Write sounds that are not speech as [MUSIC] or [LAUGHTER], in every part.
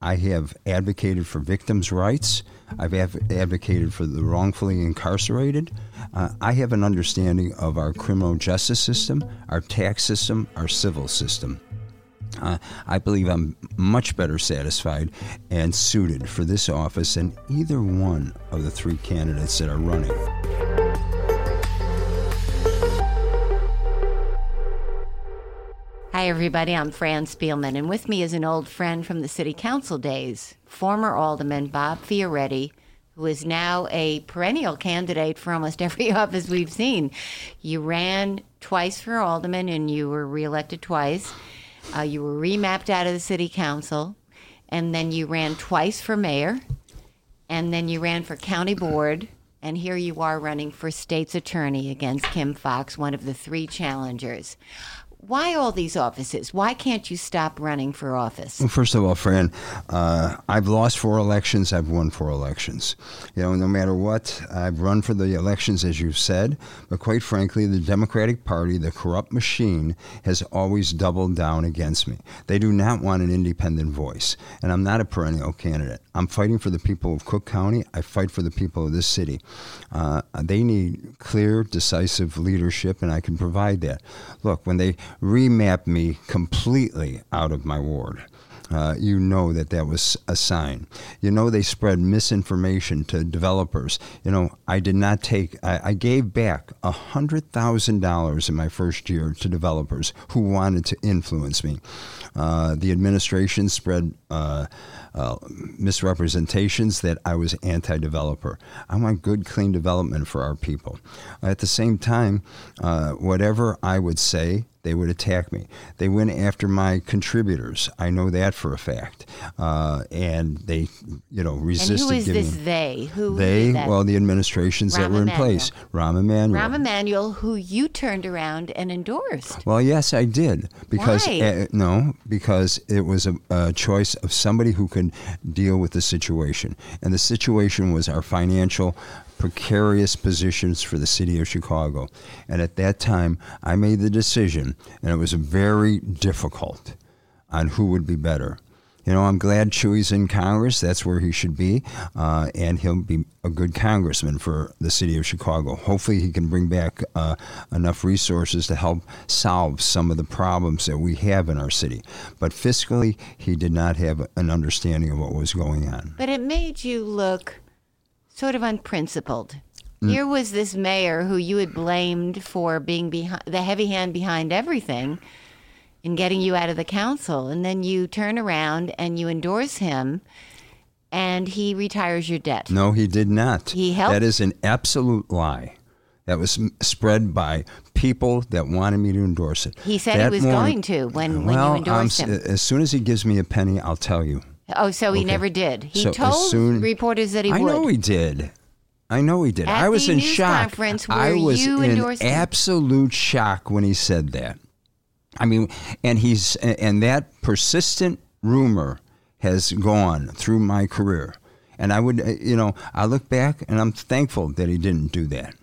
I have advocated for victims' rights. I've av- advocated for the wrongfully incarcerated. Uh, I have an understanding of our criminal justice system, our tax system, our civil system. Uh, I believe I'm much better satisfied and suited for this office than either one of the three candidates that are running. Everybody. I'm Fran Spielman, and with me is an old friend from the city council days, former alderman Bob Fioretti, who is now a perennial candidate for almost [LAUGHS] every office we've seen. You ran twice for alderman and you were reelected twice. Uh, you were remapped out of the city council, and then you ran twice for mayor, and then you ran for county board, and here you are running for state's attorney against Kim Foxx, one of the three challengers why all these offices? Why can't you stop running for office? Well, first of all, Fran, uh, I've lost four elections. I've won four elections. You know, no matter what, I've run for the elections, as you've said. But quite frankly, the Democratic Party, the corrupt machine, has always doubled down against me. They do not want an independent voice, and I'm not a perennial candidate. I'm fighting for the people of Cook County. I fight for the people of this city. Uh, they need clear, decisive leadership, and I can provide that. Look, when they remap me completely out of my ward. Uh, you know that that was a sign. You know they spread misinformation to developers. You know I did not take. I, I gave back a hundred thousand dollars in my first year to developers who wanted to influence me. Uh, the administration spread. Uh, uh, misrepresentations that I was anti developer. I want good, clean development for our people. At the same time, uh, whatever I would say, they would attack me. They went after my contributors. I know that for a fact. Uh, and they, you know, resisted. And who is giving, this they? Who they? Well, the administrations Rahm that were in Emanuel. place. Rahm Emanuel. Rahm Emanuel, who you turned around and endorsed. Well, yes, I did because Why? uh, no, because it was a, a choice of somebody who could deal with the situation, and the situation was our financial precarious positions for the city of Chicago. And at that time, I made the decision, and it was very difficult on who would be better. You know, I'm glad Chuy's in Congress. That's where he should be, uh, and he'll be a good congressman for the city of Chicago. Hopefully, he can bring back uh, enough resources to help solve some of the problems that we have in our city. But fiscally, he did not have an understanding of what was going on. But it made you look sort of unprincipled. Mm. Here was this mayor who you had blamed for being behind the heavy hand behind everything in getting you out of the council, and then you turn around and you endorse him, and he retires your debt. No, he did not. He helped- That is an absolute lie. That was spread by people that wanted me to endorse it. He said he That was going to when- when you endorsed I'm him. As soon as he gives me a penny, I'll tell you. Oh, so he Okay. never did. He So as told soon- reporters that he I would. know he did. I know he did. At I was the in news shock. conference I was you in endorsed him. absolute shock when he said that. I mean, and he's and that persistent rumor has gone through my career. And I would, uh, you know, I look back and I'm thankful that he didn't do that.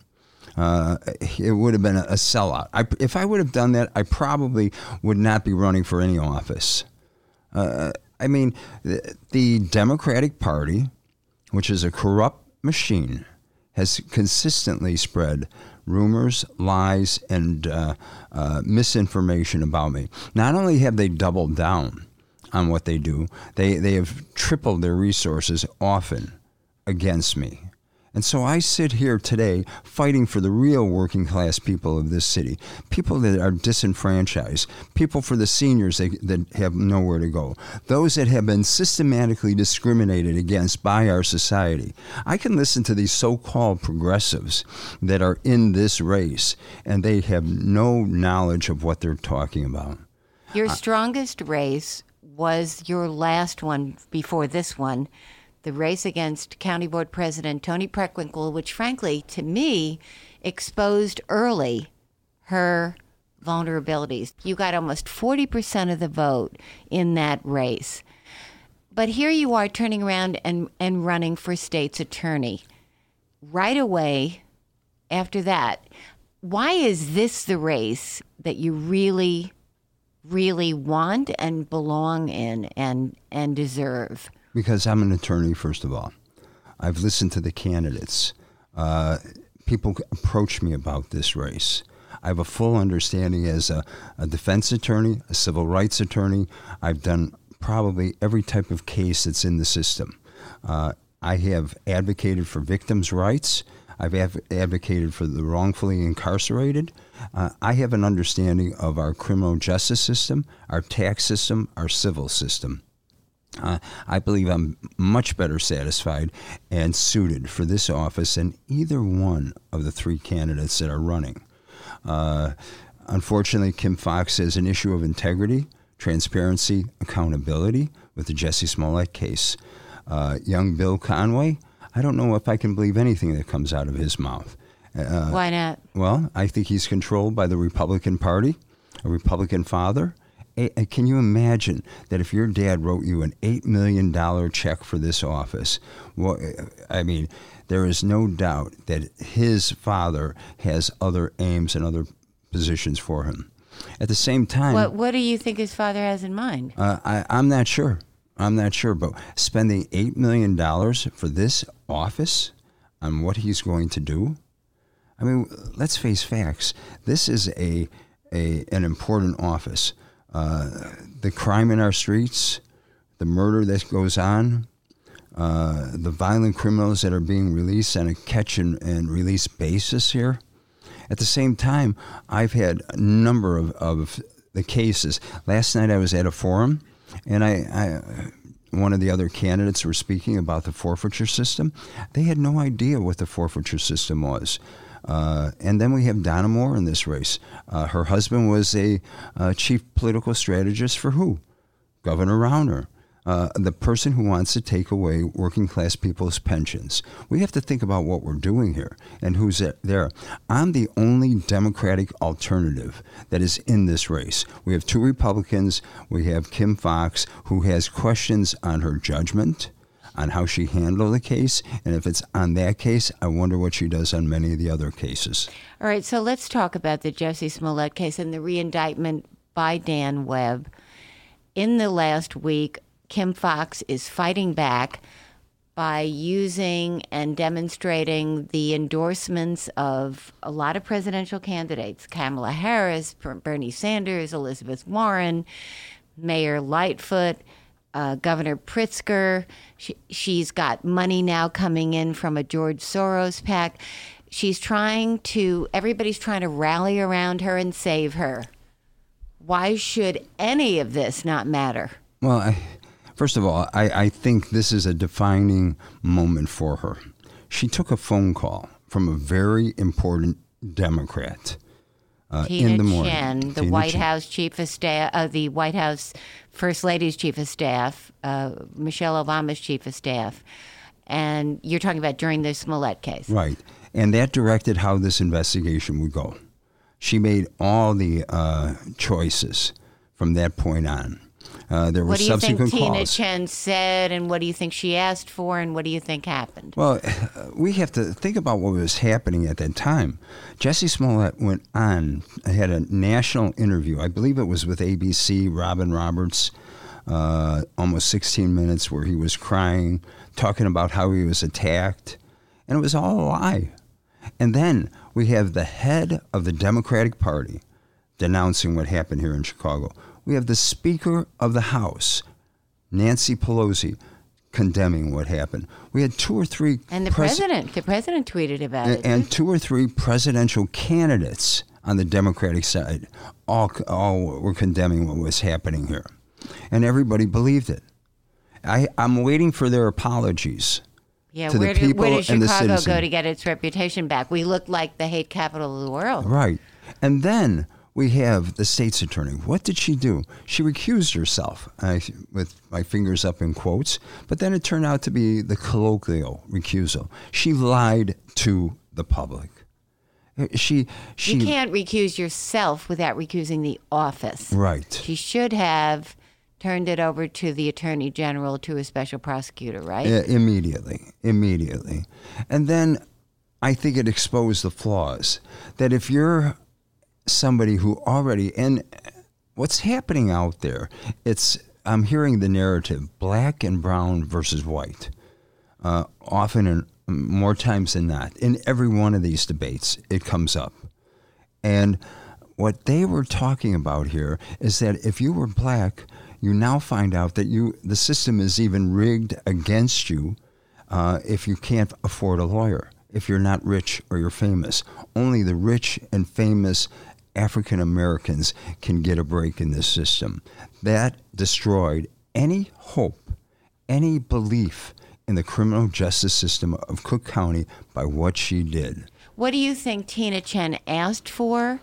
Uh, it would have been a, a sellout. I, if I would have done that, I probably would not be running for any office. Uh, I mean, the, the Democratic Party, which is a corrupt machine, has consistently spread rumors, lies, and uh, uh, misinformation about me. Not only have they doubled down on what they do. They they have tripled their resources often against me. And so I sit here today fighting for the real working class people of this city, people that are disenfranchised, people for the seniors that, that have nowhere to go, those that have been systematically discriminated against by our society. I can listen to these so called progressives that are in this race, and they have no knowledge of what they're talking about. Your strongest race was your last one before this one the race against County Board President Toni Preckwinkle, which frankly, to me, exposed early her vulnerabilities. You got almost 40% of the vote in that race. But here you are turning around and, and running for state's attorney. Right away after that, why is this the race that you really, really want and belong in and, and deserve? Because I'm an attorney, first of all. I've listened to the candidates. Uh, people approach me about this race. I have a full understanding as a, a defense attorney, a civil rights attorney. I've done probably every type of case that's in the system. Uh, I have advocated for victims' rights. I've av- advocated for the wrongfully incarcerated. Uh, I have an understanding of our criminal justice system, our tax system, our civil system. Uh, I believe I'm much better satisfied and suited for this office than either one of the three candidates that are running. Uh, unfortunately, Kim Foxx has an issue of integrity, transparency, accountability with the Jesse Smollett case. Uh, young Bill Conway, I don't know if I can believe anything that comes out of his mouth. Uh, Why not? Well, I think he's controlled by the Republican Party, a Republican father. Can you imagine that if your dad wrote you an $8 million check for this office? Well, I mean, there is no doubt that his father has other aims and other positions for him. At the same time, what, what do you think his father has in mind? Uh, I, I'm not sure. I'm not sure, but spending $8 million for this office on what he's going to do, I mean, let's face facts. This is a, a an important office. Uh, the crime in our streets, the murder that goes on, uh, the violent criminals that are being released on a catch and, and, release basis here. At the same time, I've had a number of, of the cases. Last night I was at a forum, and I, I one of the other candidates were speaking about the forfeiture system. They had no idea what the forfeiture system was. Uh, and then we have Donna More in this race. Uh, her husband was a uh, chief political strategist for who? Governor Rauner. Uh, the person who wants to take away working class people's pensions. We have to think about what we're doing here and who's there. I'm the only Democratic alternative that is in this race. We have two Republicans. We have Kim Foxx, who has questions on her judgment on how she handled the case. And if it's on that case, I wonder what she does on many of the other cases. All right, so let's talk about the Jussie Smollett case and the reindictment by Dan Webb. In the last week, Kim Foxx is fighting back by using and demonstrating the endorsements of a lot of presidential candidates Kamala Harris, Bernie Sanders, Elizabeth Warren, Mayor Lightfoot uh, Governor Pritzker. She, she's got money now coming in from a George Soros pack. She's trying to, everybody's trying to rally around her and save her. Why should any of this not matter? Well, I, first of all, I, I think this is a defining moment for her. She took a phone call from a very important Democrat uh, Tina in the morning. Tchen, the Tina White. House chief of staff, uh, the White House First Lady's chief of staff, uh, Michelle Obama's chief of staff, and you're talking about during the Smollett case, Right. And that directed how this investigation would go. She made all the uh, choices from that point on. Uh, there were What do you think Tina calls. Tchen said, and what do you think she asked for, and what do you think happened? Well, [LAUGHS] we have to think about what was happening at that time. Jesse Smollett went on, had a national interview. I believe it was with ABC, Robin Roberts, uh, almost 16 minutes, where he was crying, talking about how he was attacked. And it was all a lie. And then we have the head of the Democratic Party denouncing what happened here in Chicago. We have the Speaker of the House Nancy Pelosi condemning what happened. We had two or three And the pres- president, the president tweeted about and, it. and two or three presidential candidates on the Democratic side all all were condemning what was happening here, and everybody believed it. I, I'm waiting for their apologies. yeah, to the where, did, where people and the Chicago go to get its reputation back? We looked like the hate capital of the world. Right. And then we have the state's attorney. What did she do? She recused herself, I, with my fingers up in quotes, but then it turned out to be the colloquial recusal. She lied to the public. She, she, you can't recuse yourself without recusing the office. right. She should have turned it over to the attorney general to a special prosecutor, right? I- immediately, immediately. And then I think it exposed the flaws. That if you're somebody who already, and what's happening out there, it's, I'm hearing the narrative black and brown versus white. Uh, often and more times than not, in every one of these debates, it comes up. And what they were talking about here is that if you were black, you now find out that you the system is even rigged against you uh, if you can't afford a lawyer, if you're not rich or you're famous. Only the rich and famous African Americans can get a break in this system. That destroyed any hope, any belief in the criminal justice system of Cook County by what she did. What do you think Tina Tchen asked for?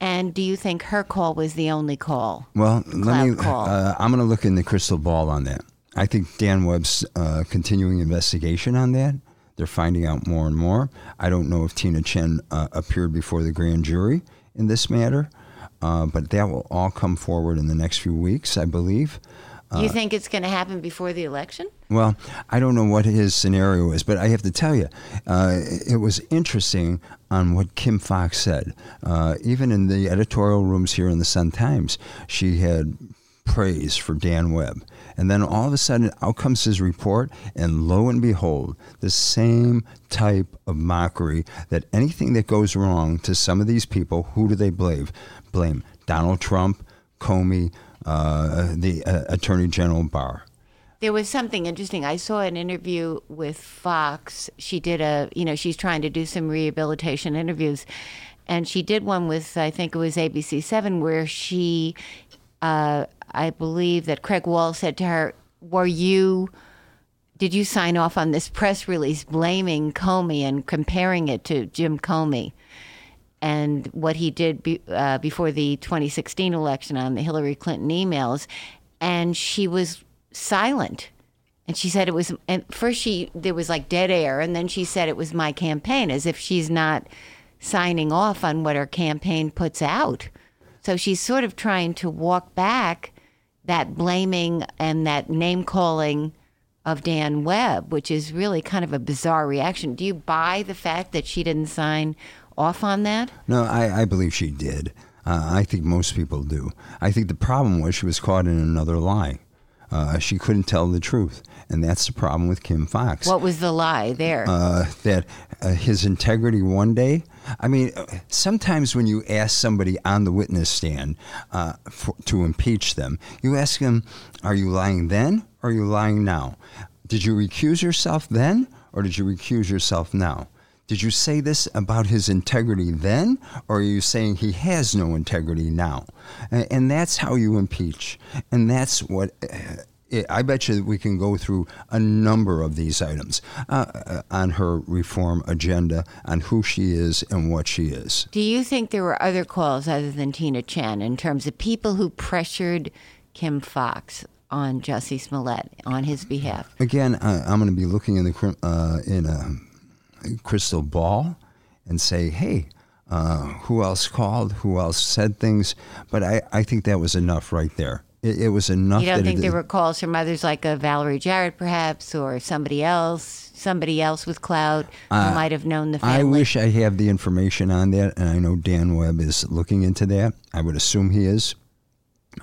And do you think her call was the only call? Well, let me. Uh, I'm going to look in the crystal ball on that. I think Dan Webb's uh, continuing investigation on that. They're finding out more and more. I don't know if Tina Tchen uh, appeared before the grand jury in this matter, uh, but that will all come forward in the next few weeks, I believe. Uh, you think it's going to happen before the election? Well, I don't know what his scenario is, but I have to tell you, uh, it was interesting on what Kim Foxx said. Uh, even in the editorial rooms here in the Sun Times, she had praise for Dan Webb. And then all of a sudden, out comes his report, and lo and behold, the same type of mockery that anything that goes wrong to some of these people, who do they blame? Blame Donald Trump, Comey, uh, the uh, Attorney General Barr. There was something interesting. I saw an interview with Foxx. She did a, you know, she's trying to do some rehabilitation interviews. And she did one with, I think it was ABC 7, where she, uh, I believe that Craig Wall said to her, Were you, did you sign off on this press release blaming Comey and comparing it to Jim Comey? and what he did be, uh, before the 2016 election on the Hillary Clinton emails, and she was silent. And she said it was. And first, she there was like dead air, and then she said it was my campaign, as if she's not signing off on what her campaign puts out. So she's sort of trying to walk back that blaming and that name calling of Dan Webb, which is really kind of a bizarre reaction. Do you buy the fact that she didn't sign off on that? No, I, I believe she did. Uh, I think most people do. I think the problem was she was caught in another lie. Uh, she couldn't tell the truth, and that's the problem with Kim Foxx. What was the lie there? uh, that uh, his integrity one day. I mean, uh, sometimes when you ask somebody on the witness stand uh, for, to impeach them, you ask them, "Are you lying then, or are you lying now? Did you recuse yourself then, or did you recuse yourself now?" Did you say this about his integrity then, or are you saying he has no integrity now? And, and that's how you impeach. And that's what uh, I bet you that we can go through a number of these items uh, uh, on her reform agenda, on who she is and what she is. Do you think there were other calls other than Tina Tchen in terms of people who pressured Kim Foxx on Jussie Smollett on his behalf? Again, uh, I'm going to be looking in the uh, in a crystal ball and say, hey. Uh, who else called? Who else said things? But I, I think that was enough right there. It, it was enough. You don't think it, there were calls from others like a Valerie Jarrett, perhaps, or somebody else, somebody else with clout who might have known the family? Uh, I wish I have the information on that, and I know Dan Webb is looking into that. I would assume he is.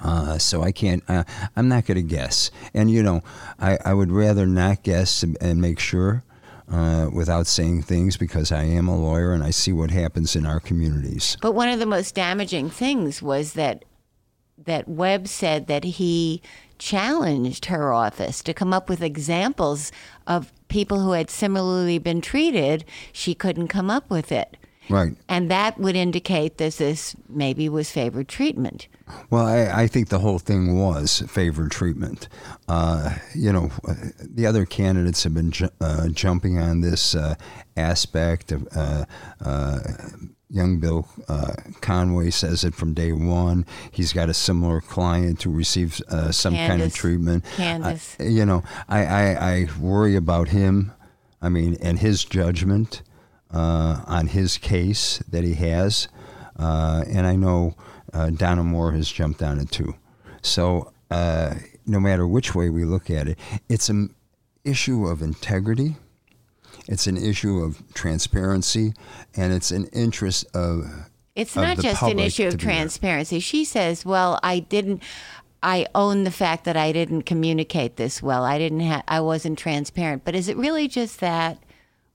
Uh, so I can't. Uh, I'm not going to guess. And you know, I, I would rather not guess and, and make sure uh, without saying things because I am a lawyer and I see what happens in our communities. But one of the most damaging things was that that Webb said that he challenged her office to come up with examples of people who had similarly been treated. She couldn't come up with it. Right. And that would indicate that this maybe was favored treatment. Well, I, I think the whole thing was favored treatment. Uh, you know, the other candidates have been ju- uh, jumping on this uh, aspect of. Uh, uh, young Bill uh, Conway says it from day one. He's got a similar client who receives some kind of treatment. Candace. you know, I, I, I worry about him. I mean, and his judgment uh, on his case that he has. Uh, and I know uh, Donna More has jumped on it too. So uh, no matter which way we look at it, it's an issue of integrity. It's an issue of transparency, and it's an interest of. It's of not just an issue of transparency. She says, "Well, I didn't. I own the fact that I didn't communicate this well. I didn't. Ha- I wasn't transparent. But is it really just that,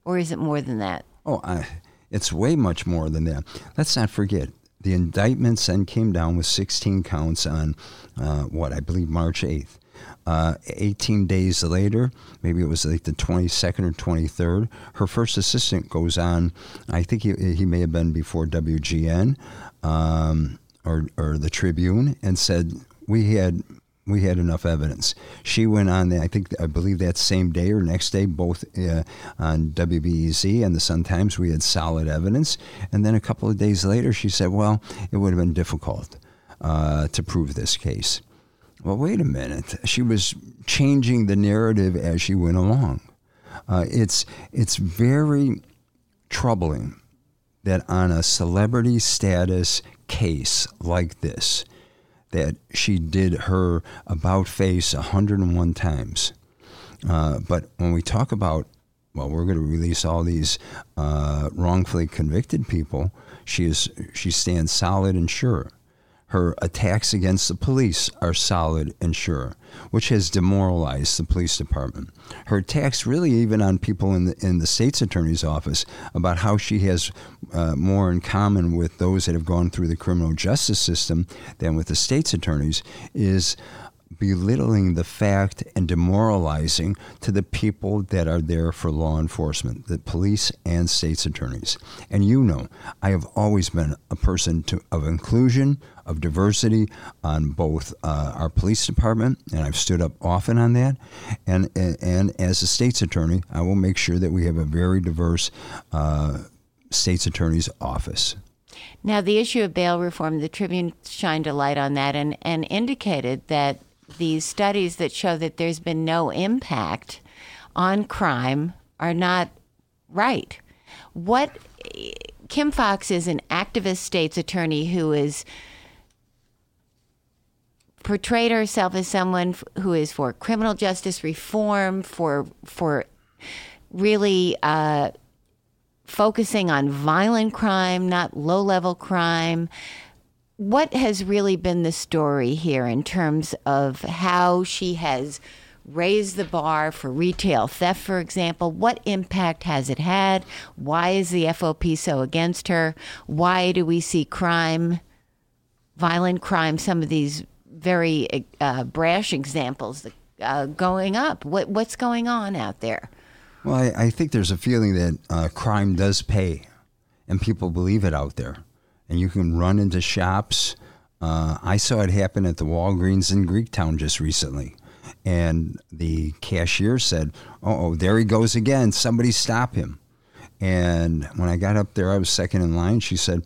or is it more than that?" Oh, I, it's way much more than that. Let's not forget the indictments then came down with 16 counts on uh, what I believe March 8th. Uh, 18 days later, maybe it was like the 22nd or 23rd, her first assistant goes on. I think he, he may have been before WGN um, or, or the Tribune and said, We had we had enough evidence. She went on, I think, I believe that same day or next day, both uh, on WBEZ and the Sun Times, we had solid evidence. And then a couple of days later, she said, well, it would have been difficult uh, to prove this case. Well, wait a minute. She was changing the narrative as she went along. Uh, it's, it's very troubling that on a celebrity status case like this, that she did her about face 101 times. Uh, but when we talk about, well, we're going to release all these uh, wrongfully convicted people, she is she stands solid and sure. Her attacks against the police are solid and sure, which has demoralized the police department. Her attacks, really, even on people in the in the state's attorney's office, about how she has uh, more in common with those that have gone through the criminal justice system than with the state's attorneys, is belittling the fact and demoralizing to the people that are there for law enforcement, the police and state's attorneys. And you know, I have always been a person to, of inclusion, of diversity on both uh, our police department, and I've stood up often on that. And, and, and, as a state's attorney, I will make sure that we have a very diverse uh, state's attorney's office. Now, the issue of bail reform, the Tribune shined a light on that and, and indicated that these studies that show that there's been no impact on crime are not right. What Kim Foxx is an activist state's attorney who is portrayed herself as someone who is for criminal justice reform, for for really uh, focusing on violent crime, not low level crime what has really been the story here in terms of how she has raised the bar for retail theft, for example? What impact has it had? Why is the FOP so against her? Why do we see crime, violent crime, some of these very uh, brash examples uh, going up? What, what's going on out there? Well, I, I think there's a feeling that uh, crime does pay, and people believe it out there and you can run into shops. Uh, I saw it happen at the Walgreens in Greektown just recently. And the cashier said, Oh, there he goes again. Somebody stop him. And when I got up there, I was second in line. She said,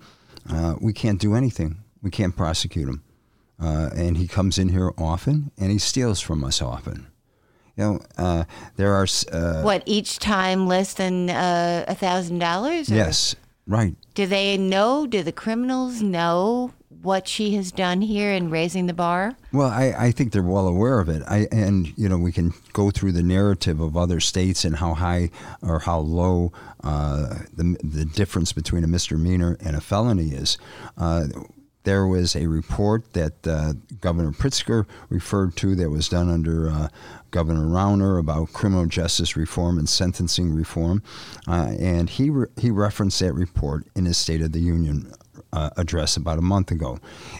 uh, We can't do anything. We can't prosecute him. Uh, and he comes in here often and he steals from us often. You know, uh, there are. Uh, what, each time less than uh, a $1,000? Yes, Right. Do they know? Do the criminals know what she has done here in raising the bar? Well, I, I think they're well aware of it. I and you know we can go through the narrative of other states and how high or how low uh, the the difference between a misdemeanor and a felony is. Uh, there was a report that uh, Governor Pritzker referred to that was done under uh, Governor Rauner about criminal justice reform and sentencing reform, uh, and he re- he referenced that report in his State of the Union uh, address about a month ago.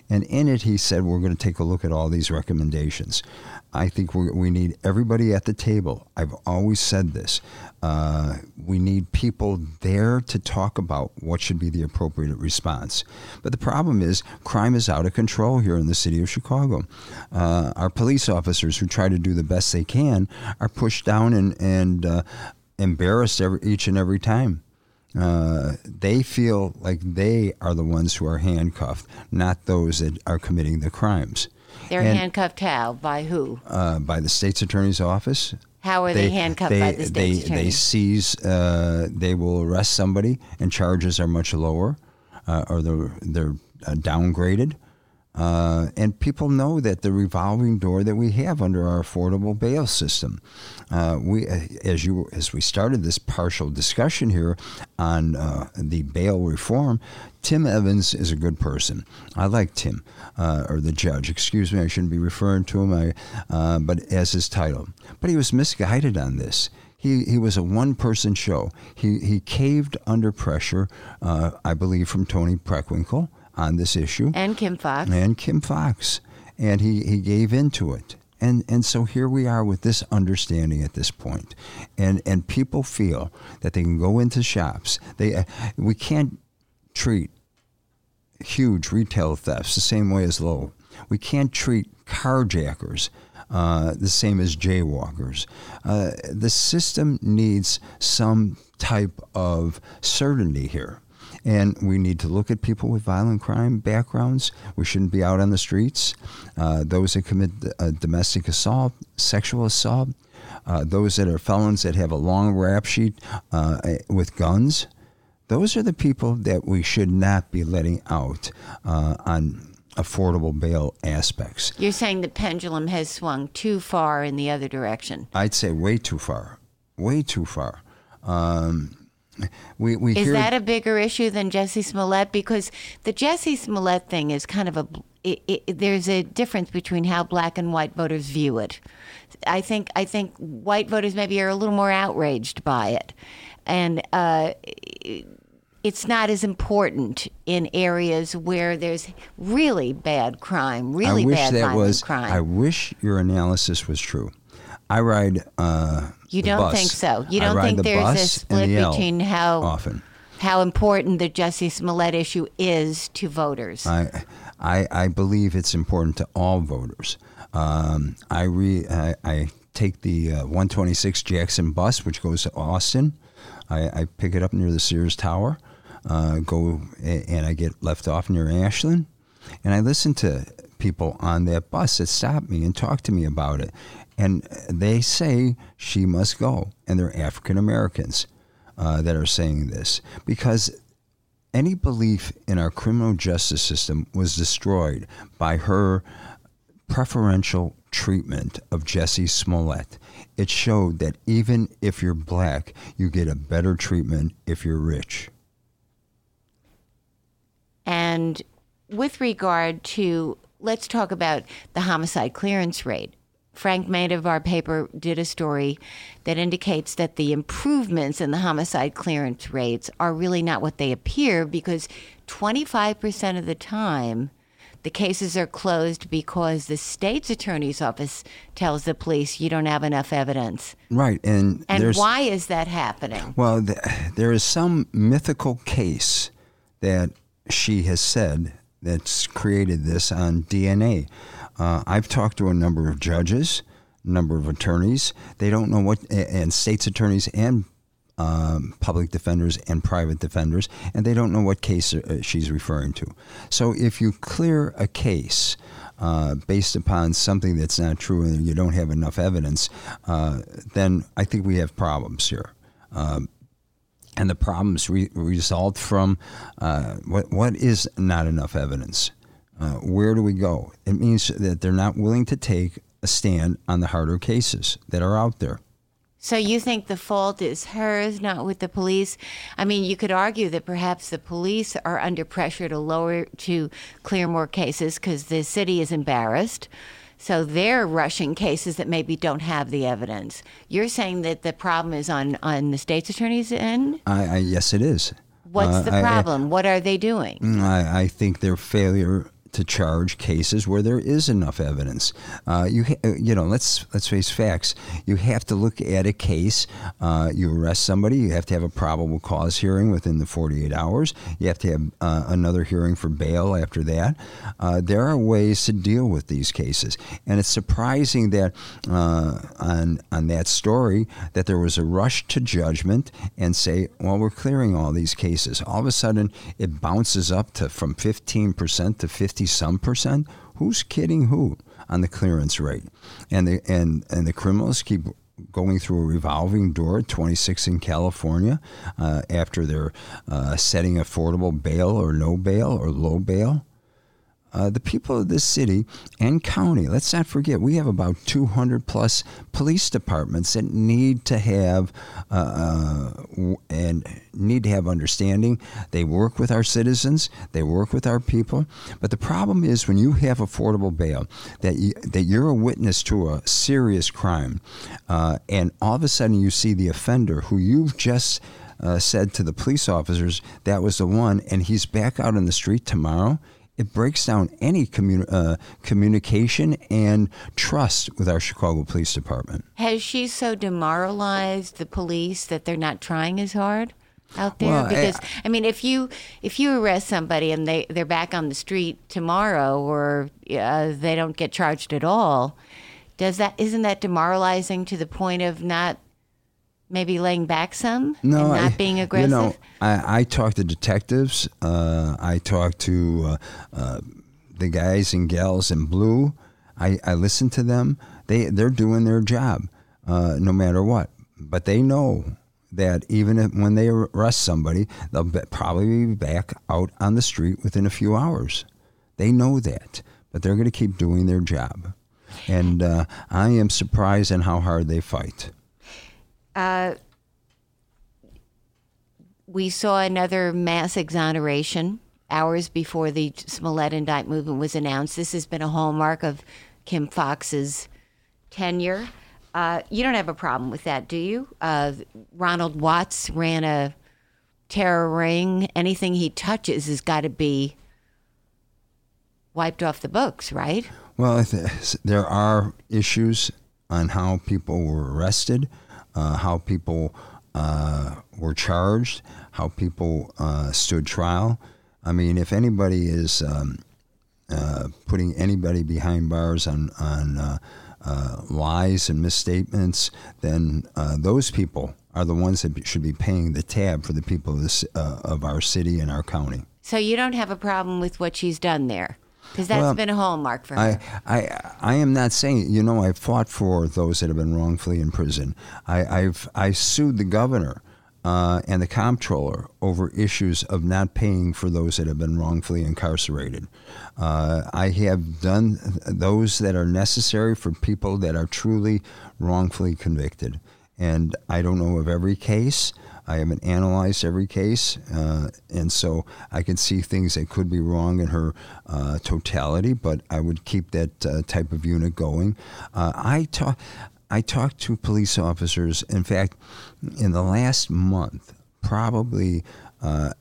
And in it, he said, We're going to take a look at all these recommendations. I think we need everybody at the table. I've always said this. Uh, we need people there to talk about what should be the appropriate response. But the problem is, crime is out of control here in the city of Chicago. Uh, our police officers, who try to do the best they can, are pushed down and, and uh, embarrassed every, each and every time. Uh, they feel like they are the ones who are handcuffed, not those that are committing the crimes. They're And- handcuffed how? By who? Uh, by the state's attorney's office. How are they, handcuffed they, by the they, state's attorney? They seize. Uh, they will arrest somebody, and charges are much lower, uh, or they're they're uh, downgraded. Uh, and people know that the revolving door that we have under our affordable bail system. Uh, we, uh, as you, as we started this partial discussion here on uh, the bail reform, Tim Evans is a good person. I like Tim, uh, or the judge. Excuse me, I shouldn't be referring to him. I, uh, but as his title, but he was misguided on this. He, he was a one person show. He, he caved under pressure, uh, I believe, from Toni Preckwinkle on this issue and Kim Foxx. and Kim Foxx, and he, he gave into it. And, and so here we are with this understanding at this point. And, and people feel that they can go into shops. They, uh, we can't treat huge retail thefts the same way as low. We can't treat carjackers uh, the same as jaywalkers. Uh, the system needs some type of certainty here. And we need to look at people with violent crime backgrounds. We shouldn't be out on the streets. Uh, those that commit uh, domestic assault, sexual assault, uh, those that are felons that have a long rap sheet uh, with guns. Those are the people that we should not be letting out uh, on affordable bail aspects. You're saying the pendulum has swung too far in the other direction. I'd say way too far, way too far. Um, we we Is hear that a bigger issue than Jesse Smollett? Because the Jesse Smollett thing is kind of a. It, it, there's a difference between how black and white voters view it. I think I think white voters maybe are a little more outraged by it, and uh, it's not as important in areas where there's really bad crime, really I wish bad that was. crime. I wish your analysis was true. I ride. Uh, You don't bus. think so? You don't think the there's a split the between how often. how important the Jesse Smollett issue is to voters? I, I, I believe it's important to all voters. Um, I, re, I, I take the uh, 126 Jackson bus, which goes to Austin. I, I pick it up near the Sears Tower, uh, go and I get left off near Ashland, and I listen to people on that bus that stop me and talk to me about it, and they say she must go, and they're African Americans uh, that are saying this because any belief in our criminal justice system was destroyed by her preferential treatment of Jesse Smollett. It showed that even if you're black, you get a better treatment if you're rich. And with regard to, let's talk about the homicide clearance rate. Frank Main of our paper did a story that indicates that the improvements in the homicide clearance rates are really not what they appear because 25% of the time, the cases are closed because the state's attorney's office tells the police you don't have enough evidence. Right, and And why is that happening? well, th- there is some mythical case that she has said that's created this on DNA. Uh, I've talked to a number of judges, number of attorneys. They don't know what, and states attorneys and um, public defenders and private defenders, and they don't know what case uh, she's referring to. So if you clear a case uh, based upon something that's not true and you don't have enough evidence, uh, then I think we have problems here. Um, and the problems re- result from uh, what what is not enough evidence. Uh, where do we go? It means that they're not willing to take a stand on the harder cases that are out there. So you think the fault is hers, not with the police? I mean, you could argue that perhaps the police are under pressure to lower to clear more cases because the city is embarrassed. So they're rushing cases that maybe don't have the evidence. You're saying that the problem is on on the state's attorney's end. I, I yes, it is. What's Uh, the I- I- problem? what are they doing? I, I think their failure to charge cases where there is enough evidence. Uh, you uh, you know let's let's face facts. You have to look at a case. Uh, you arrest somebody. You have to have a probable cause hearing within the 48 hours. You have to have uh, another hearing for bail after that. Uh, there are ways to deal with these cases, and it's surprising that uh, on on that story that there was a rush to judgment and say, well, we're clearing all these cases. All of a sudden, it bounces up to from 15 percent to 50 some percent. Who's kidding who on the clearance rate? And the and and the criminals keep going through a revolving door 26 in California uh, after they're uh, setting affordable bail or no bail or low bail. Uh, the people of this city and county, let's not forget, we have about 200 plus police departments that need to have uh, uh, and need to have understanding. They work with our citizens, they work with our people. But the problem is when you have affordable bail, that you, that you're a witness to a serious crime, uh, and all of a sudden you see the offender who you've just uh, said to the police officers that was the one, and he's back out on the street tomorrow it breaks down any uh, communication and trust with our Chicago Police Department. Has she so demoralized the police that they're not trying as hard out there? Well, I- because I, mean, if you if you arrest somebody and they they're back on the street tomorrow, or uh, they don't get charged at all, does that isn't that demoralizing to the point of not maybe laying back some and not I- being aggressive? [LAUGHS] You know, I, I talk to detectives. Uh, I talk to uh, uh, the guys and gals in blue. I, I listen to them. They they're doing their job, uh, no matter what. But they know that even if, when they arrest somebody, they'll be, probably be back out on the street within a few hours. They know that, but they're going to keep doing their job. And uh, I am surprised in how hard they fight. We saw another mass exoneration hours before the Smollett indictment movement was announced. This has been a hallmark of Kim Foxx's tenure. Uh, you don't have a problem with that, do you? Uh, Ronald Watts ran a terror ring. Anything he touches has got to be wiped off the books, right? Well, there are issues on how people were arrested, uh, how people uh, were charged, how people uh, stood trial. I mean, if anybody is um, uh, putting anybody behind bars on on uh, lies and misstatements, then those people are the ones that should be paying the tab for the people of, this, of our city and our county. So you don't have a problem with what she's done there? Because that's Well, been a hallmark for her. I, I, I am not saying. You know, I've fought for those that have been wrongfully in prison. I, I've I sued the governor uh, and the comptroller over issues of not paying for those that have been wrongfully incarcerated. Uh, I have done those that are necessary for people that are truly wrongfully convicted. And I don't know of every case. I haven't analyzed every case, uh, and so I can see things that could be wrong in her uh, totality. But I would keep that uh, type of unit going. Uh, I talk, I talked to police officers. In fact, in the last month, probably uh,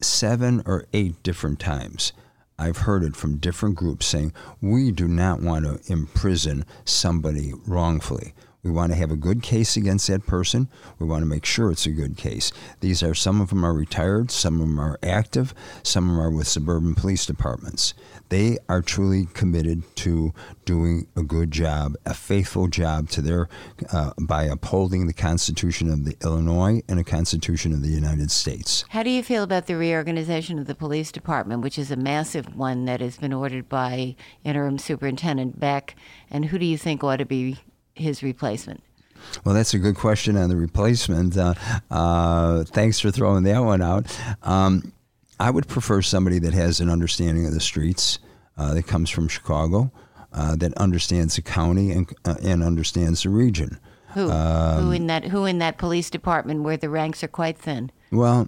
seven or eight different times. I've heard it from different groups saying, we do not want to imprison somebody wrongfully. We want to have a good case against that person. We want to make sure it's a good case. These are some of them are retired, some of them are active, some of them are with suburban police departments. They are truly committed to doing a good job, a faithful job to their uh, by upholding the Constitution of the Illinois and the Constitution of the United States. How do you feel about the reorganization of the police department, which is a massive one that has been ordered by interim superintendent Beck? And who do you think ought to be his replacement? Well, that's a good question on the replacement. Uh, uh, thanks for throwing that one out. Um, I would prefer somebody that has an understanding of the streets, uh, that comes from Chicago, uh, that understands the county and, uh, and understands the region. Who? Um, who in that? Who in that police department where the ranks are quite thin? Well,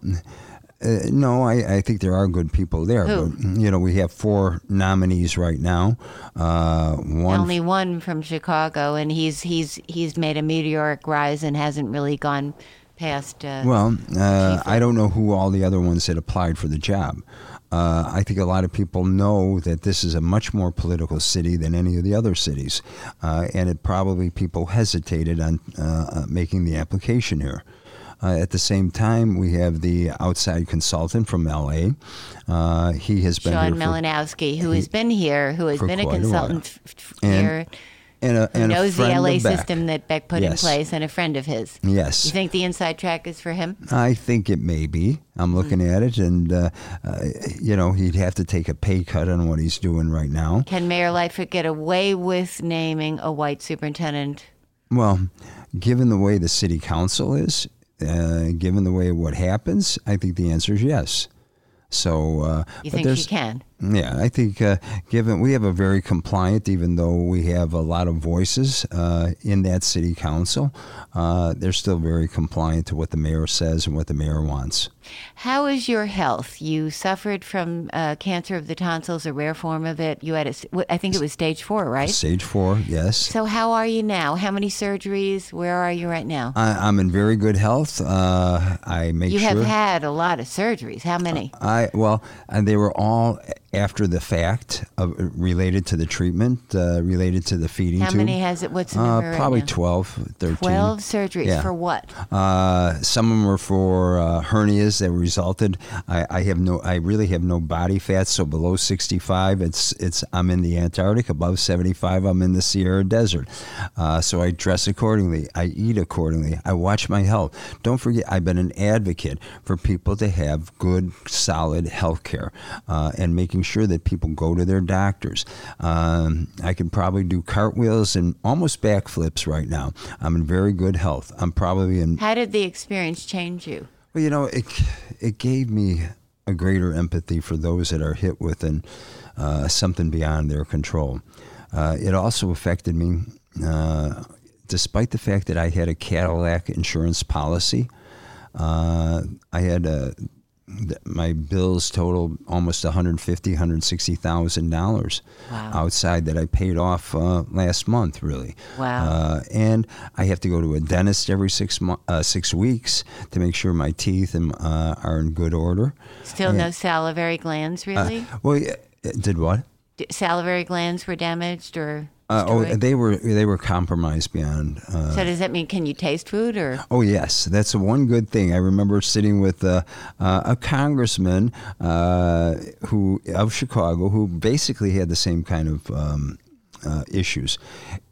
uh, no, I, I think there are good people there. Who? But, you know, we have four nominees right now. Uh, one Only one from Chicago, and he's he's he's made a meteoric rise and hasn't really gone past. Uh, Well, uh, I don't know who all the other ones that applied for the job. Uh, I think a lot of people know that this is a much more political city than any of the other cities, uh, and it probably people hesitated on uh, uh, making the application here. Uh, at the same time, we have the outside consultant from LA. Uh, he has been Sean Malinowski, who has been here, who has been a quite a while. consultant f- And- here, and a, and knows the LA system that Beck put in place, and a friend of his. Yes. You think the inside track is for him? I think it may be. I'm looking Mm. at it, and uh, uh, you know he'd have to take a pay cut on what he's doing right now. Can Mayor Lightfoot get away with naming a white superintendent? Well, given the way the city council is, uh, given the way what happens, I think the answer is yes. So, uh, You think she can? Yeah, I think uh, given we have a very compliant, even though we have a lot of voices uh, in that city council, uh, they're still very compliant to what the mayor says and what the mayor wants. How is your health? You suffered from uh, cancer of the tonsils, a rare form of it. You had, a, I think it was stage four, right? Stage four, yes. So how are you now? How many surgeries? Where are you right now? I, I'm in very good health. Uh, I make You sure. have had a lot of surgeries. How many? I well, and they were all after the fact, of, related to the treatment, uh, related to the feeding How tube. many has it? What's the Uh, number right probably now? 12, 13. 12 surgeries Yeah. for what? Uh, some of them were for uh, hernias that resulted. I, I have no. I really have no body fat. So below 65, it's it's. I'm in the Antarctic. Above 75, I'm in the Sahara Desert. Uh, so I dress accordingly. I eat accordingly. I watch my health. Don't forget, I've been an advocate for people to have good, solid health care uh, and making sure that people go to their doctors. Um, I can probably do cartwheels and almost backflips right now. I'm in very good health. I'm probably in How did the experience change you? well, you know, it it gave me a greater empathy for those that are hit with an, uh, something beyond their control. Uh, it also affected me, uh, despite the fact that I had a Cadillac insurance policy. Uh, I had a, my bills totaled almost 150, 160,000 dollars Wow. outside that I paid off uh, last month. Really, Wow. uh, and I have to go to a dentist every six mo- uh, six weeks to make sure my teeth and, uh, are in good order. Still no salivary glands, really? Well, did what? D- salivary glands were damaged or Uh, oh, they were they were compromised beyond. Uh, so does that mean can you taste food or? Oh yes, that's one good thing. I remember sitting with uh, uh, a congressman uh, who of Chicago who basically had the same kind of um, uh, issues,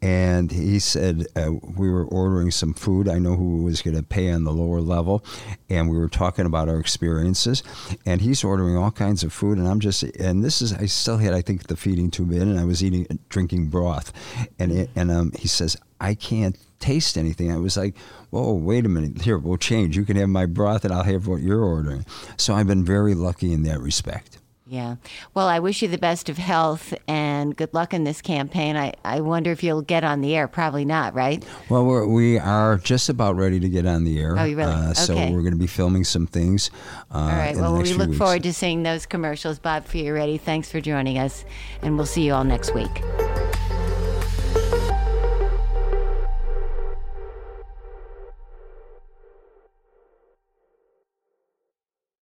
and he said uh, we were ordering some food. I know who was going to pay on the lower level, and we were talking about our experiences. And he's ordering all kinds of food, and I'm just and this is I still had I think the feeding tube in, and I was eating drinking broth, and it, and um, he says I can't taste anything. I was like, whoa, wait a minute. Here, we'll change. You can have my broth and I'll have what you're ordering. So I've been very lucky in that respect. Yeah. Well, I wish you the best of health and good luck in this campaign. I, I wonder if you'll get on the air. Probably not, right? Well, we're, we are just about ready to get on the air. Oh, you really? Uh, so Okay. we're going to be filming some things. Uh, All right. Well, we look weeks. forward to seeing those commercials. Bob Fioretti, thanks for joining us, and we'll see you all next week.